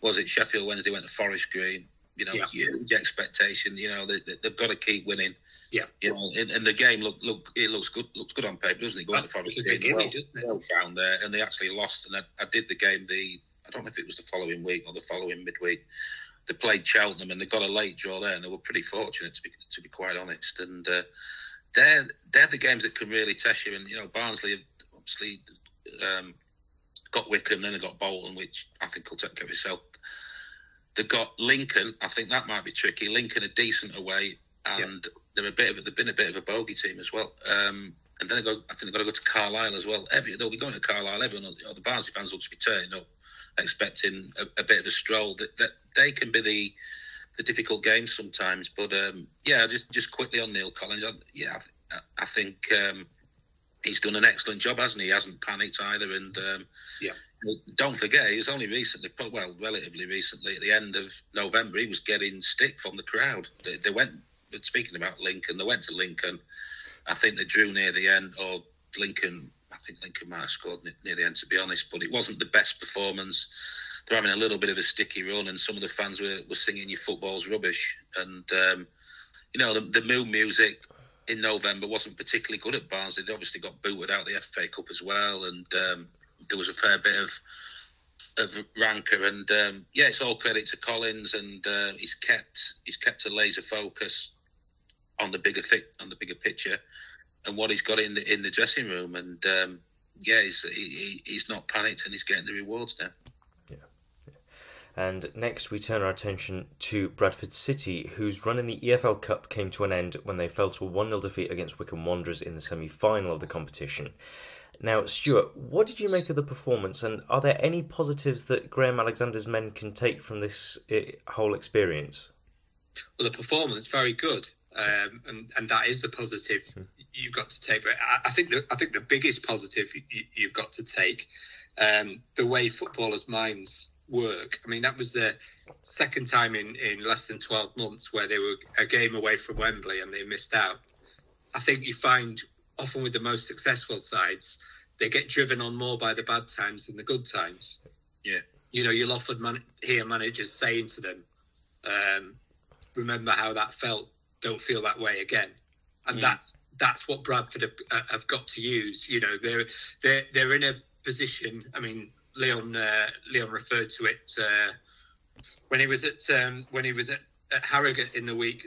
Was it Sheffield Wednesday went to Forest Green? You know, yeah. huge expectation. You know, they, have got to keep winning. Yeah. You know, and, and, the game look look it looks good looks good on paper, doesn't it? Going to Forest Green, well, well down there, and they actually lost. And I, I did the game the I don't know if it was the following week or the following midweek they played Cheltenham and they got a late draw there, and they were pretty fortunate to be to be quite honest. And uh, they're they're the games that can really test you. And you know, Barnsley obviously um, got Wycombe, then they got Bolton, which I think will take care of itself. They've got Lincoln. I think that might be tricky. Lincoln are decent away, and they're a bit of a, they've been a bit of a bogey team as well. Um, and then they go, I think they've got to go to Carlisle as well. Every, they'll be going to Carlisle. Everyone, all the Barnsley fans will just be turning up expecting a, a, bit of a stroll. That, that they can be the the difficult games sometimes. But um, yeah, just just quickly on Neill Collins. I, yeah, I, I think um, he's done an excellent job, hasn't he? He hasn't panicked either, and um, yeah. don't forget, he was only recently, well, relatively recently, at the end of November, he was getting stick from the crowd. They, they went, speaking about Lincoln, they went to Lincoln. I think they drew near the end, or Lincoln, think Lincoln might have scored near the end, to be honest, but it wasn't the best performance. They're having a little bit of a sticky run, and some of the fans were, were singing "Your football's rubbish." And um, you know, the, the mood music in November wasn't particularly good at Barnsley. They obviously got booted out the FA Cup as well, and um, there was a fair bit of of rancor. And um, yeah, it's all credit to Collins, and uh, he's kept he's kept a laser focus on the bigger thi- on the bigger picture and what he's got in the in the dressing room. And um, yeah, he's he, he's not panicked, and he's getting the rewards now. Yeah. And next, we turn our attention to Bradford City, whose run in the EFL Cup came to an end when they fell to a 1 0 defeat against Wycombe Wanderers in the semi final of the competition. Now, Stuart, what did you make of the performance, and are there any positives that Graham Alexander's men can take from this uh, whole experience? Well, the performance very good, um, and and that is a positive mm. You've got to take. I, I think the I think the biggest positive you, have got to take um, the way footballers' minds work. I mean, that was the second time in, in less than 12 months where they were a game away from Wembley and they missed out. I think you find often with the most successful sides, they get driven on more by the bad times than the good times. Yeah. You know, you'll often man- hear managers saying to them, um, remember how that felt, don't feel that way again. And yeah. that's that's what Bradford have, uh, have got to use. You know, they're they're they're in a position. I mean, Leon uh, Leon referred to it uh, when he was at um, when he was at, at Harrogate in the week.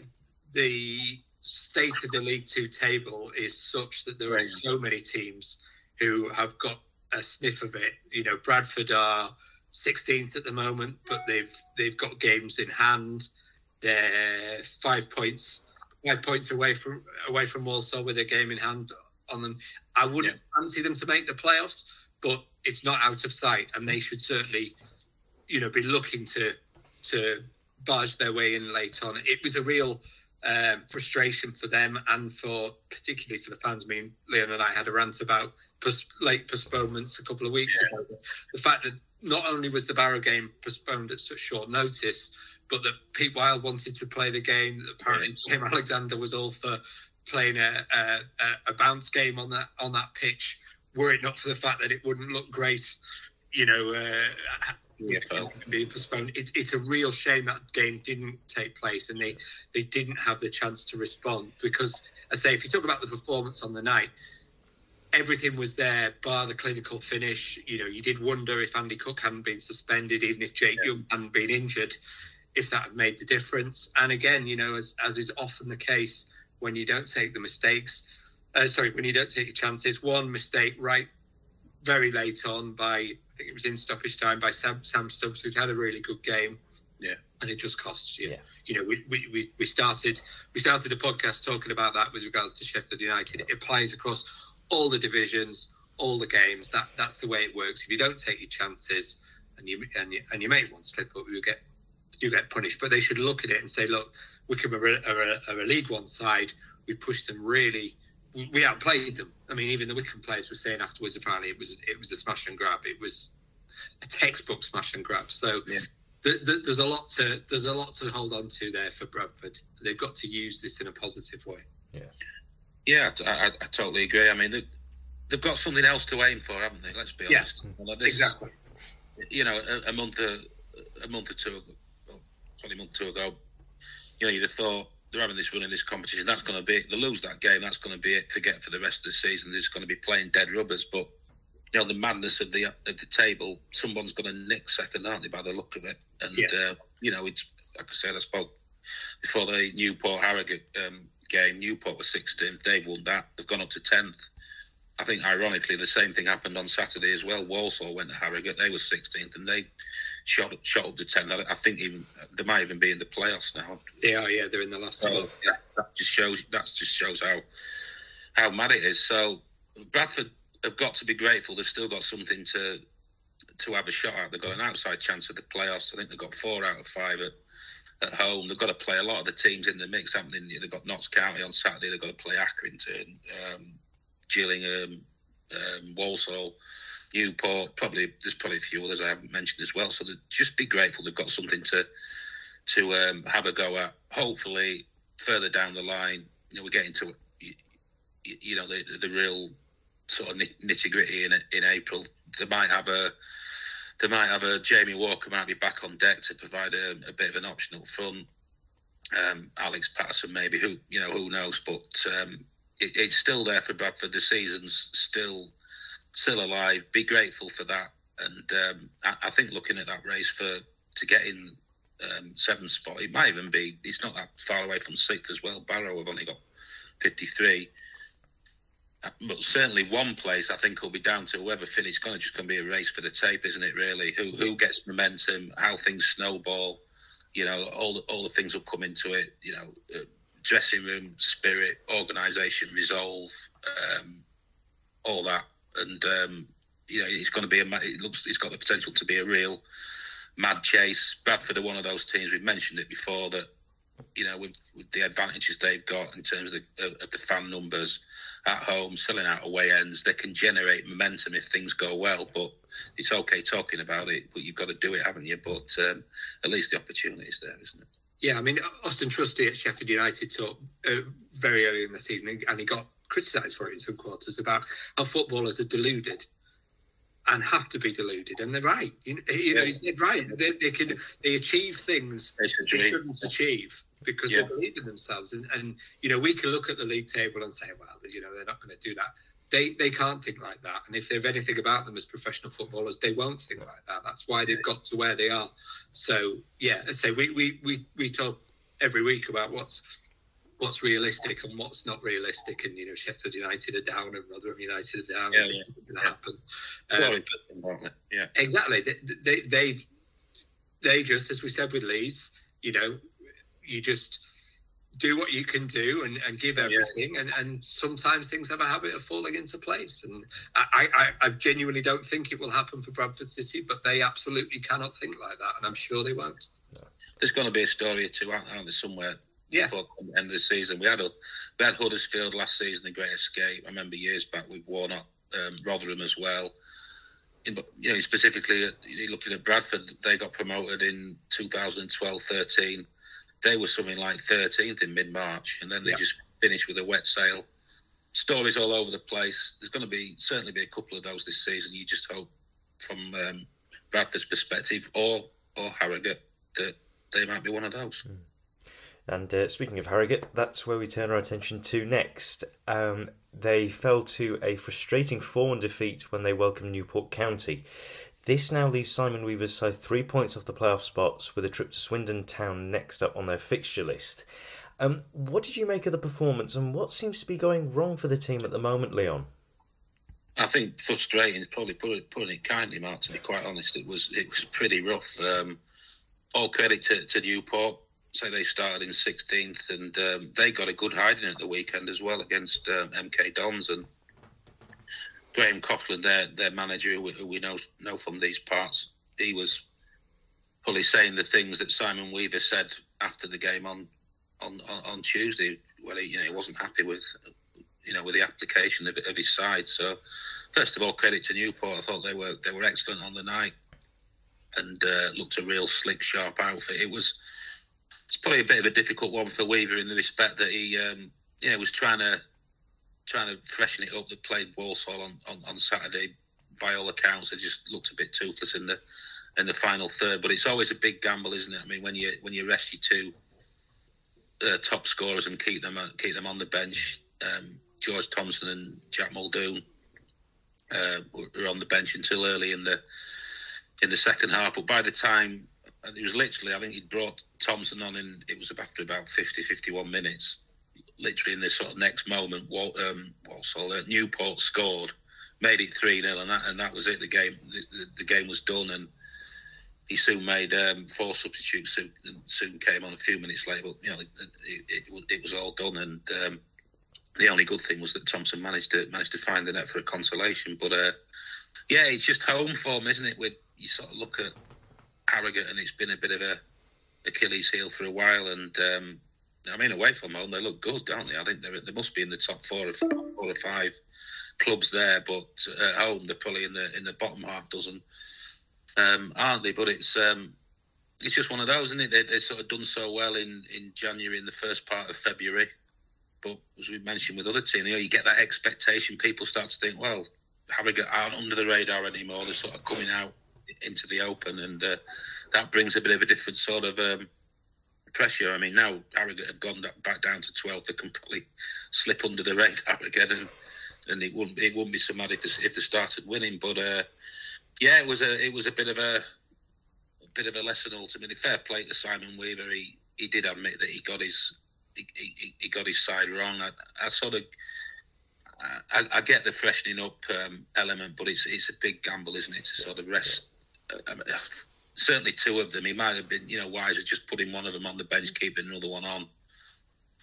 The state of the League Two table is such that there are so many teams who have got a sniff of it. You know, Bradford are 16th at the moment, but they've they've got games in hand. They're five points five points away from away from Walsall with a game in hand on them. I wouldn't fancy them to make the playoffs, but it's not out of sight, and they should certainly, you know, be looking to to barge their way in late on. It was a real um, frustration for them and for particularly for the fans. I mean, Leon and I had a rant about pos- late postponements a couple of weeks yeah. ago. The fact that not only was the Barrow game postponed at such short notice, but that Pete Wild wanted to play the game. Apparently, Kim Alexander was all for playing a, a, a bounce game on that on that pitch were it not for the fact that it wouldn't look great, you know, uh, EFL being postponed. It's it's a real shame that game didn't take place and they they didn't have the chance to respond because I say if you talk about the performance on the night, everything was there bar the clinical finish. You know, you did wonder if Andy Cook hadn't been suspended, even if Jake yeah. Young hadn't been injured, if that had made the difference. And again, you know, as as is often the case when you don't take the mistakes uh, sorry, when you don't take your chances. One mistake right very late on by I think it was in stoppage time by Sam, Sam Stubbs, who'd had a really good game. Yeah. And it just costs you. Yeah. You know, we, we, we started we started a podcast talking about that with regards to Sheffield United. It applies across all the divisions, all the games. That that's the way it works. If you don't take your chances and you and you, and you make one slip up, you get you get punished. But they should look at it and say, look, Wycombe are a, are a, are a League One side. We pushed them really we outplayed them. I mean, even the Wycombe players were saying afterwards. Apparently, it was it was a smash and grab. It was a textbook smash and grab. So yeah. th- th- there's a lot to there's a lot to hold on to there for Bradford. They've got to use this in a positive way. Yeah, yeah, I, I, I totally agree. I mean, they, have got something else to aim for, haven't they? Let's be honest. Yeah, well, exactly. You know, a, a month a, a month or two ago, probably a month or two ago, you know, you'd have thought they're having this run in this competition. That's going to be they lose that game. That's going to be it. Forget for the rest of the season. They're just going to be playing dead rubbers. But you know the madness of the of the table. Someone's going to nick second, aren't they? By the look of it. And yeah. uh, you know, it's like I said, I spoke before the Newport Harrogate um, game. Newport was 16th. They've won that. They've gone up to 10th. I think, ironically, the same thing happened on Saturday as well. Walsall went to Harrogate; they were 16th, and they shot shot up to 10. I think even they might even be in the playoffs now. They are, yeah, they're in the last. So, yeah, that just shows that just shows how how mad it is. So Bradford have got to be grateful. They've still got something to to have a shot at. They've got an outside chance at the playoffs. I think they've got four out of five at at home. They've got to play a lot of the teams in the mix, haven't they? They've got Notts County on Saturday. They've got to play Accrington. Um, Gillingham, um, Walsall, Newport. Probably there's probably a few others I haven't mentioned as well. So just be grateful they've got something to to um, have a go at. Hopefully, further down the line, you know, we're getting to you, you know the the real sort of nitty gritty in in April. They might have a they might have a Jamie Walker might be back on deck to provide a, a bit of an option up front. Um, Alex Pattison maybe who you know who knows, but um, it, it's still there for Bradford. The season's still still alive. Be grateful for that, and um, I, I, think looking at that race for to get in um, seventh spot, it might even be. It's not that far away from sixth as well. Barrow have only got fifty three but certainly one place I think will be down to whoever finishes. Going to just going to be a race for the tape, isn't it? Really, who who gets momentum, how things snowball. You know, all the, all the things will come into it. You know, uh, dressing room spirit, organisation, resolve, um, all that, and um, you know, it's going to be a. It looks it's got the potential to be a real mad chase. Bradford are one of those teams we've mentioned it before that you know, with, with the advantages they've got in terms of the, of the fan numbers at home, selling out away ends, they can generate momentum if things go well. But it's okay talking about it, but you've got to do it, haven't you? But um, at least the opportunity is there, isn't it? Yeah, I mean, Auston Trusty at Sheffield United talked uh, very early in the season, and he got criticised for it in some quarters about how footballers are deluded and have to be deluded, and they're right. You know, you know he's right. They, they can they achieve things they, should they shouldn't achieve because yeah. they believe in themselves. And, and you know, we can look at the league table and say, well, you know, they're not going to do that. They they can't think like that. And if they've anything about them as professional footballers, they won't think like that. That's why they've got to where they are. So yeah, I say we we we we talk every week about what's what's realistic and what's not realistic. And you know, Sheffield United are down and Rotherham United are down. Yeah, and this yeah. going to happen. Um, yeah, exactly. They, they, they they just as we said with Leeds, you know, you just do what you can do and, and give everything and, and sometimes things have a habit of falling into place and I, I, I genuinely don't think it will happen for Bradford City but they absolutely cannot think like that and I'm sure they won't there's going to be a story or two out there somewhere yeah. before the end of the season. We had a we had Huddersfield last season, the Great Escape. I remember years back with Warnock, um, Rotherham as well. In, you know, specifically at, looking at Bradford, they got promoted in 2012-13. They were something like 13th in mid March, and then they yeah. just finished with a wet sail. Stories all over the place. There's going to be certainly be a couple of those this season. You just hope, from um, Bradford's perspective, or or Harrogate, that they might be one of those. Mm. And uh, speaking of Harrogate, that's where we turn our attention to next. Um, they fell to a frustrating 4 1 defeat when they welcomed Newport County. This now leaves Simon Weaver's side three points off the playoff spots with a trip to Swindon Town next up on their fixture list. Um, what did you make of the performance and what seems to be going wrong for the team at the moment, Leon? I think frustrating, probably putting it kindly, Mark. To be quite honest, it was it was pretty rough. Um, all credit to, to Newport say they started in 16th, and um, they got a good hiding at the weekend as well against um, MK Dons and Graham Coughlan, their their manager, who, who, we know know from these parts. He was probably saying the things that Simon Weaver said after the game on on on, Tuesday, where he you know he wasn't happy with you know with the application of, of his side. So first of all, credit to Newport. I thought they were they were excellent on the night and uh, looked a real slick, sharp outfit. It was it's probably a bit of a difficult one for Weaver in the respect that he, um, yeah, was trying to trying to freshen it up. That played Walsall on, on, on Saturday. By all accounts, they just looked a bit toothless in the in the final third. But it's always a big gamble, isn't it? I mean, when you when you rest your two uh, top scorers and keep them keep them on the bench, um, George Thompson and Jack Muldoon uh, were on the bench until early in the in the second half. But by the time it was literally, I think he'd brought Thompson on, and it was after about 50, 51 minutes. Literally in this sort of next moment, Walt, um, Walsall, uh, Newport scored, made it three 0 and that and that was it. The game, the, the, the game was done, and he soon made um, four substitutes. Soon, soon came on a few minutes later, but you know, it, it, it, it was all done. And um, the only good thing was that Thompson managed to managed to find the net for a consolation. But uh, yeah, it's just home form, isn't it? With you sort of look at Harrogate, and it's been a bit of a Achilles heel for a while. And um, I mean, away from home, they look good, don't they? I think they must be in the top four or four or five clubs there, but at home they're probably in the in the bottom half dozen, um, aren't they? But it's um, it's just one of those, isn't it? They they sort of done so well in in January, in the first part of February, but as we mentioned with other teams, you know, you get that expectation. People start to think, well, Harrogate aren't under the radar anymore. They're sort of coming out into the open, and uh, that brings a bit of a different sort of um, pressure. I mean, now Harrogate have gone back down to 12th. They can probably slip under the radar again, and and it wouldn't it wouldn't be so mad if they, if they started winning. But uh, yeah, it was a it was a bit of a, a bit of a lesson ultimately. Fair play to Simon Weaver. He he did admit that he got his he, he, he got his side wrong. I, I sort of. I, I, get the freshening up um, element, but it's it's a big gamble, isn't it? To sort of rest uh, certainly two of them. He might have been, you know, wiser just putting one of them on the bench, keeping another one on.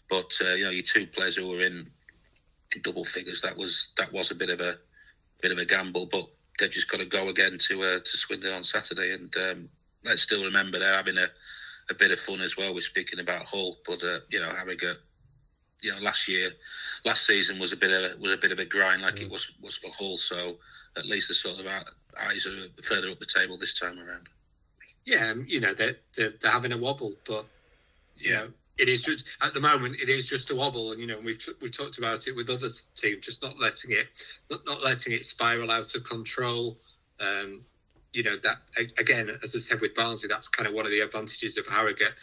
But uh, you know, your two players who were in, in double figures, that was that was a bit of a bit of a gamble. But they've just got to go again to uh, to Swindon on Saturday, and um, let's still remember they're having a, a bit of fun as well. We're speaking about Hull, but uh, you know, Harrogate. You know, last year, last season was a bit of a, was a bit of a grind, like mm. it was was for Hull. So at least the sort of eyes are further up the table this time around yeah, um, you know, they're, they're, they're having a wobble, but know, it is just at the moment it is just a wobble, and you know we've we talked about it with other teams, just not letting it not, not letting it spiral out of control. Um, you know that again, as I said with Barnsley, that's kind of one of the advantages of Harrogate.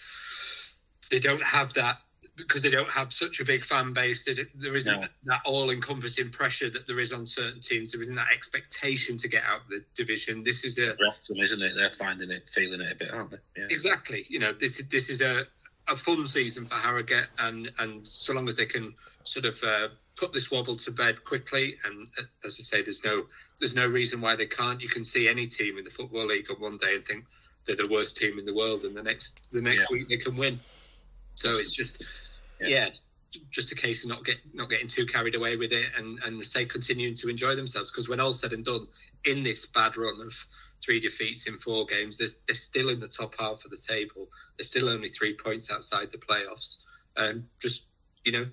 They don't have that because they don't have such a big fan base, that there isn't no. that all-encompassing pressure that there is on certain teams. There isn't that expectation to get out of the division. This is a them, isn't it? They're finding it, feeling it a bit, aren't they? Yeah. Exactly. You know, this this is a, a fun season for Harrogate, and and so long as they can sort of uh, put this wobble to bed quickly, and uh, as I say, there's no there's no reason why they can't. You can see any team in the football league on one day and think they're the worst team in the world, and the next the next yeah. week they can win. So it's just yeah. yeah just a case of not get not getting too carried away with it and and say continuing to enjoy themselves because when all's said and done in this bad run of three defeats in four games they're, they're still in the top half of the table they're still only three points outside the playoffs and just you know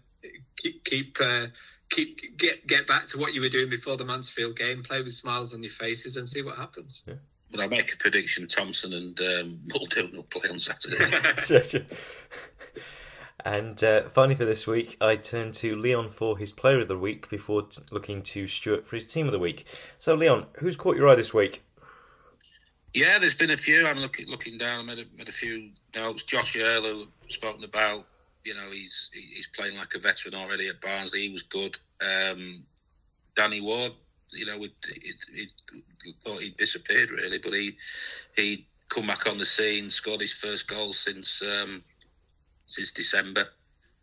keep keep uh, keep get get back to what you were doing before the Mansfield game play with smiles on your faces and see what happens yeah. But I make a prediction: Thompson and um, Muldoon will play on Saturday. And uh, finally, for this week, I turn to Leon for his Player of the Week before t- looking to Stuart for his Team of the Week. So, Leon, who's caught your eye this week? Yeah, there's been a few. I'm looking looking down. I made a, made a few notes. Josh Earl, who spoken about. You know, he's he's playing like a veteran already at Barnsley. He was good. Um, Danny Ward, you know, he thought he disappeared really, but he he come back on the scene, scored his first goal since. Um, since December.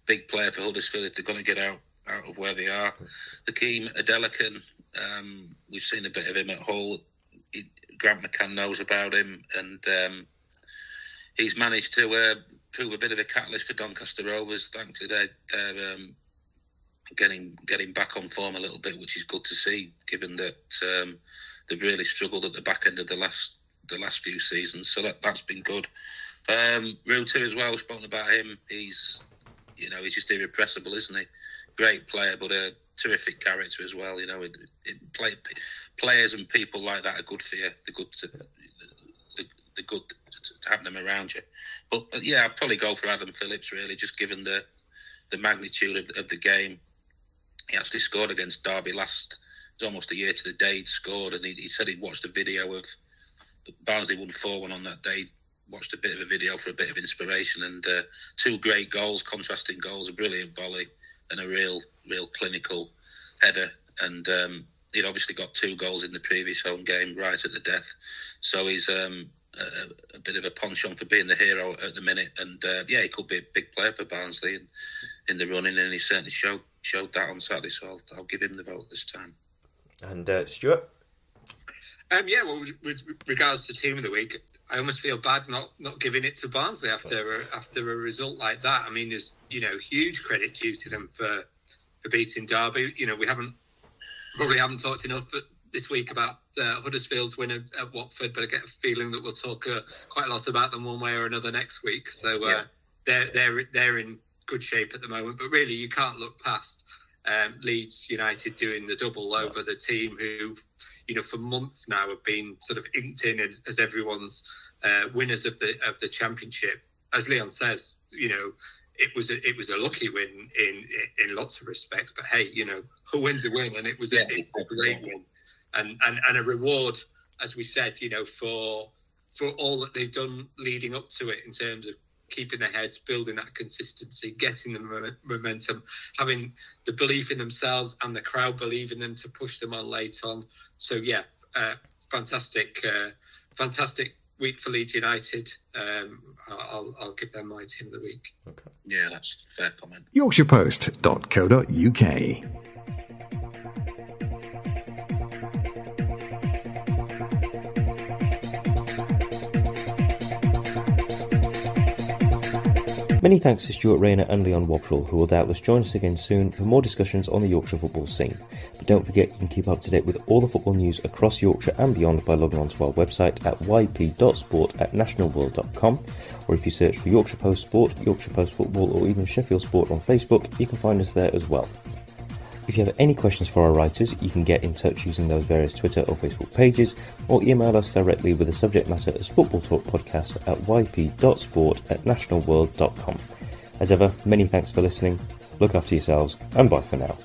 Big player for Huddersfield if they're going to get out out of where they are. Hakeem Adelakun, um, we've seen a bit of him at Hull. He, Grant McCann knows about him, and um, he's managed to uh, prove a bit of a catalyst for Doncaster Rovers. Thankfully, they're, they're um, getting getting back on form a little bit, which is good to see, given that um, they've really struggled at the back end of the last the last few seasons. So that that's been good. Um, Rutter as well. Spoken about him. He's, you know, he's just irrepressible, isn't he? Great player, but a terrific character as well. You know, it, it play, players and people like that are good for you. They're good to, good to have them around you. But yeah, I'd probably go for Adam Phillips. Really, just given the the magnitude of, of the game. He actually scored against Derby last. It was almost a year to the day he'd scored, and he, he said he'd watched a video of Barnsley won four one on that day watched a bit of a video for a bit of inspiration, and uh, two great goals, contrasting goals, a brilliant volley, and a real, real clinical header. And um, he'd obviously got two goals in the previous home game, right at the death. So he's um, a, a, bit of a penchant for being the hero at the minute. And uh, yeah, he could be a big player for Barnsley in, in the running, and he certainly showed showed that on Saturday. So I'll, I'll give him the vote this time. And uh, Stuart. Um, yeah, well, with regards to team of the week, I almost feel bad not not giving it to Barnsley after a, after a result like that. I mean, there's you know huge credit due to them for for beating Derby. You know, we haven't probably haven't talked enough this week about uh, Huddersfield's win at, at, Watford, but I get a feeling that we'll talk uh, quite a lot about them one way or another next week. So uh, yeah. they're they're they're in good shape at the moment. But really, you can't look past um, Leeds United doing the double over the team who, you know, for months now have been sort of inked in as, as everyone's uh, winners of the of the championship. As Leon says, you know, it was a, it was a lucky win in in lots of respects. But hey, you know, who win's a win, and it was a, a great win, and, and and a reward, as we said, you know, for for all that they've done leading up to it in terms of keeping their heads, building that consistency, getting the momentum, having the belief in themselves and the crowd believing them to push them on late on. So yeah, uh, fantastic, uh, fantastic week for Leeds United. Um, I'll, I'll give them my team of the week. Okay. Yeah, that's fair comment. YorkshirePost.co.uk. Many thanks to Stuart Rayner and Leon Wobschall, who will doubtless join us again soon for more discussions on the Yorkshire football scene. But don't forget you can keep up to date with all the football news across Yorkshire and beyond by logging onto our website at yp.sport at nationalworld.com, or if you search for Yorkshire Post Sport, Yorkshire Post Football, or even Sheffield Sport on Facebook, you can find us there as well. If you have any questions for our writers, you can get in touch using those various Twitter or Facebook pages, or email us directly with the subject matter as Football Talk Podcast at yp.sport at nationalworld.com. As ever, many thanks for listening, look after yourselves, and bye for now.